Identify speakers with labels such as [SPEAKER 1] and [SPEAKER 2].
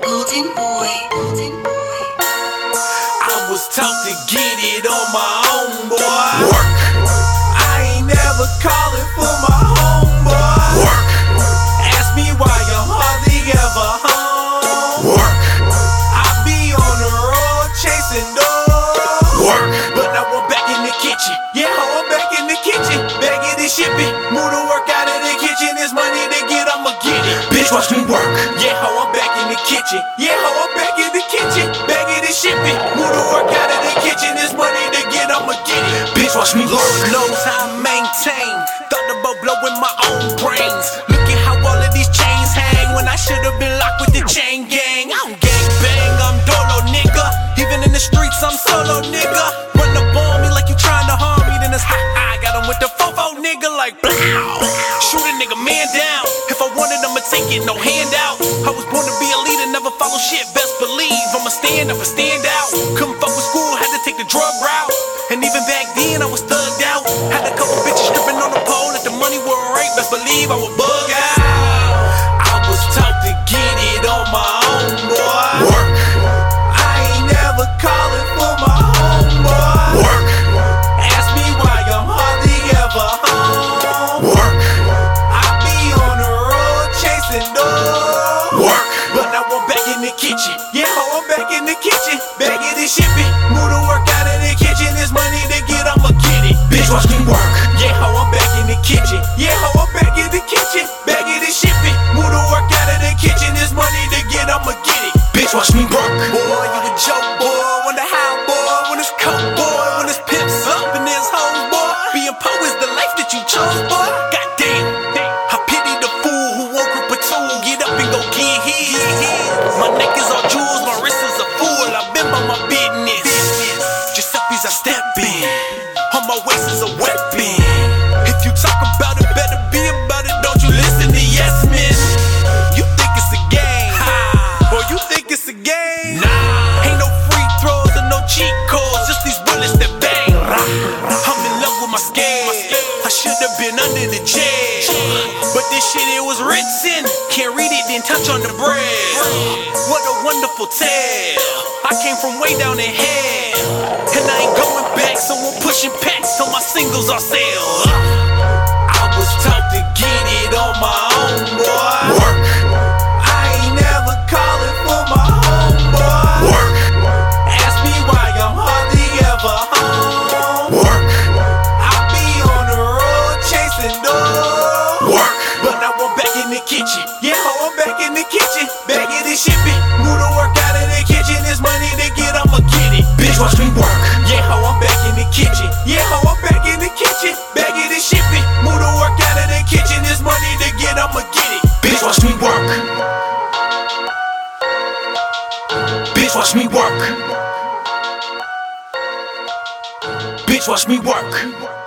[SPEAKER 1] Golden Boy. Bitch, watch me work.
[SPEAKER 2] Yeah, how I'm back in the kitchen. Yeah, how I'm back in the kitchen. Bagging and shipping. Move the work out of the kitchen. There's money to get, I'ma get it.
[SPEAKER 1] Bitch, watch me work.
[SPEAKER 2] How I maintain. Thought about blowing my own brains. Look at how all of these chains hang. When I should've been locked with the chain gang. I'm gang bang, I'm dolo nigga. Even in the streets, I'm solo nigga. Run up on me like you trying to harm me. Then it's ha ha. Got him with the fofo nigga like blow. Shoot a nigga man It, no handout. I was born to be a leader, never follow shit. Best believe I'ma stand up and stand out. Couldn't fuck with school, had to take the drug route. And even back then, I was thugged out. Had a couple bitches stripping on the pole. If the money were right, best believe I would bug I'm back in the kitchen. Yeah, ho, I'm back in the kitchen. Bagging and shipping. Move the work out of the kitchen. There's money to get, I'ma get it.
[SPEAKER 1] Bitch, watch me work.
[SPEAKER 2] Yeah, ho, I'm back in the kitchen. Yeah, ho, I'm back in the kitchen. Bagging and shipping. Move the work out of the kitchen. There's money to get, I'ma get it.
[SPEAKER 1] Bitch, watch me work.
[SPEAKER 2] I step in. On my waist is a weapon. If you talk about it, better be about it. Don't you listen to yes men. You think it's a game, or you think it's a game? Nah, ain't no free throws and no cheat codes, just these bullets that bang. I'm in love with my scale. I should have been under the jail, but this shit it was written. Can't read it, then touch on the bread. What a wonderful tale. I came from way down in hell, and I ain't going back. So I'm pushing packs till my singles are sale. Uh, I was taught to get it on my own, boy.
[SPEAKER 1] Work,
[SPEAKER 2] I ain't never calling for my homeboy.
[SPEAKER 1] work,
[SPEAKER 2] Ask me why I'm hardly ever home.
[SPEAKER 1] work,
[SPEAKER 2] I be on the road chasing doors.
[SPEAKER 1] work.
[SPEAKER 2] But now I'm back in the kitchen. Yeah, I'm back in the kitchen. Bagging and shipping. Move the work
[SPEAKER 1] watch me work. Bitch, watch me work. Bitch, watch me work.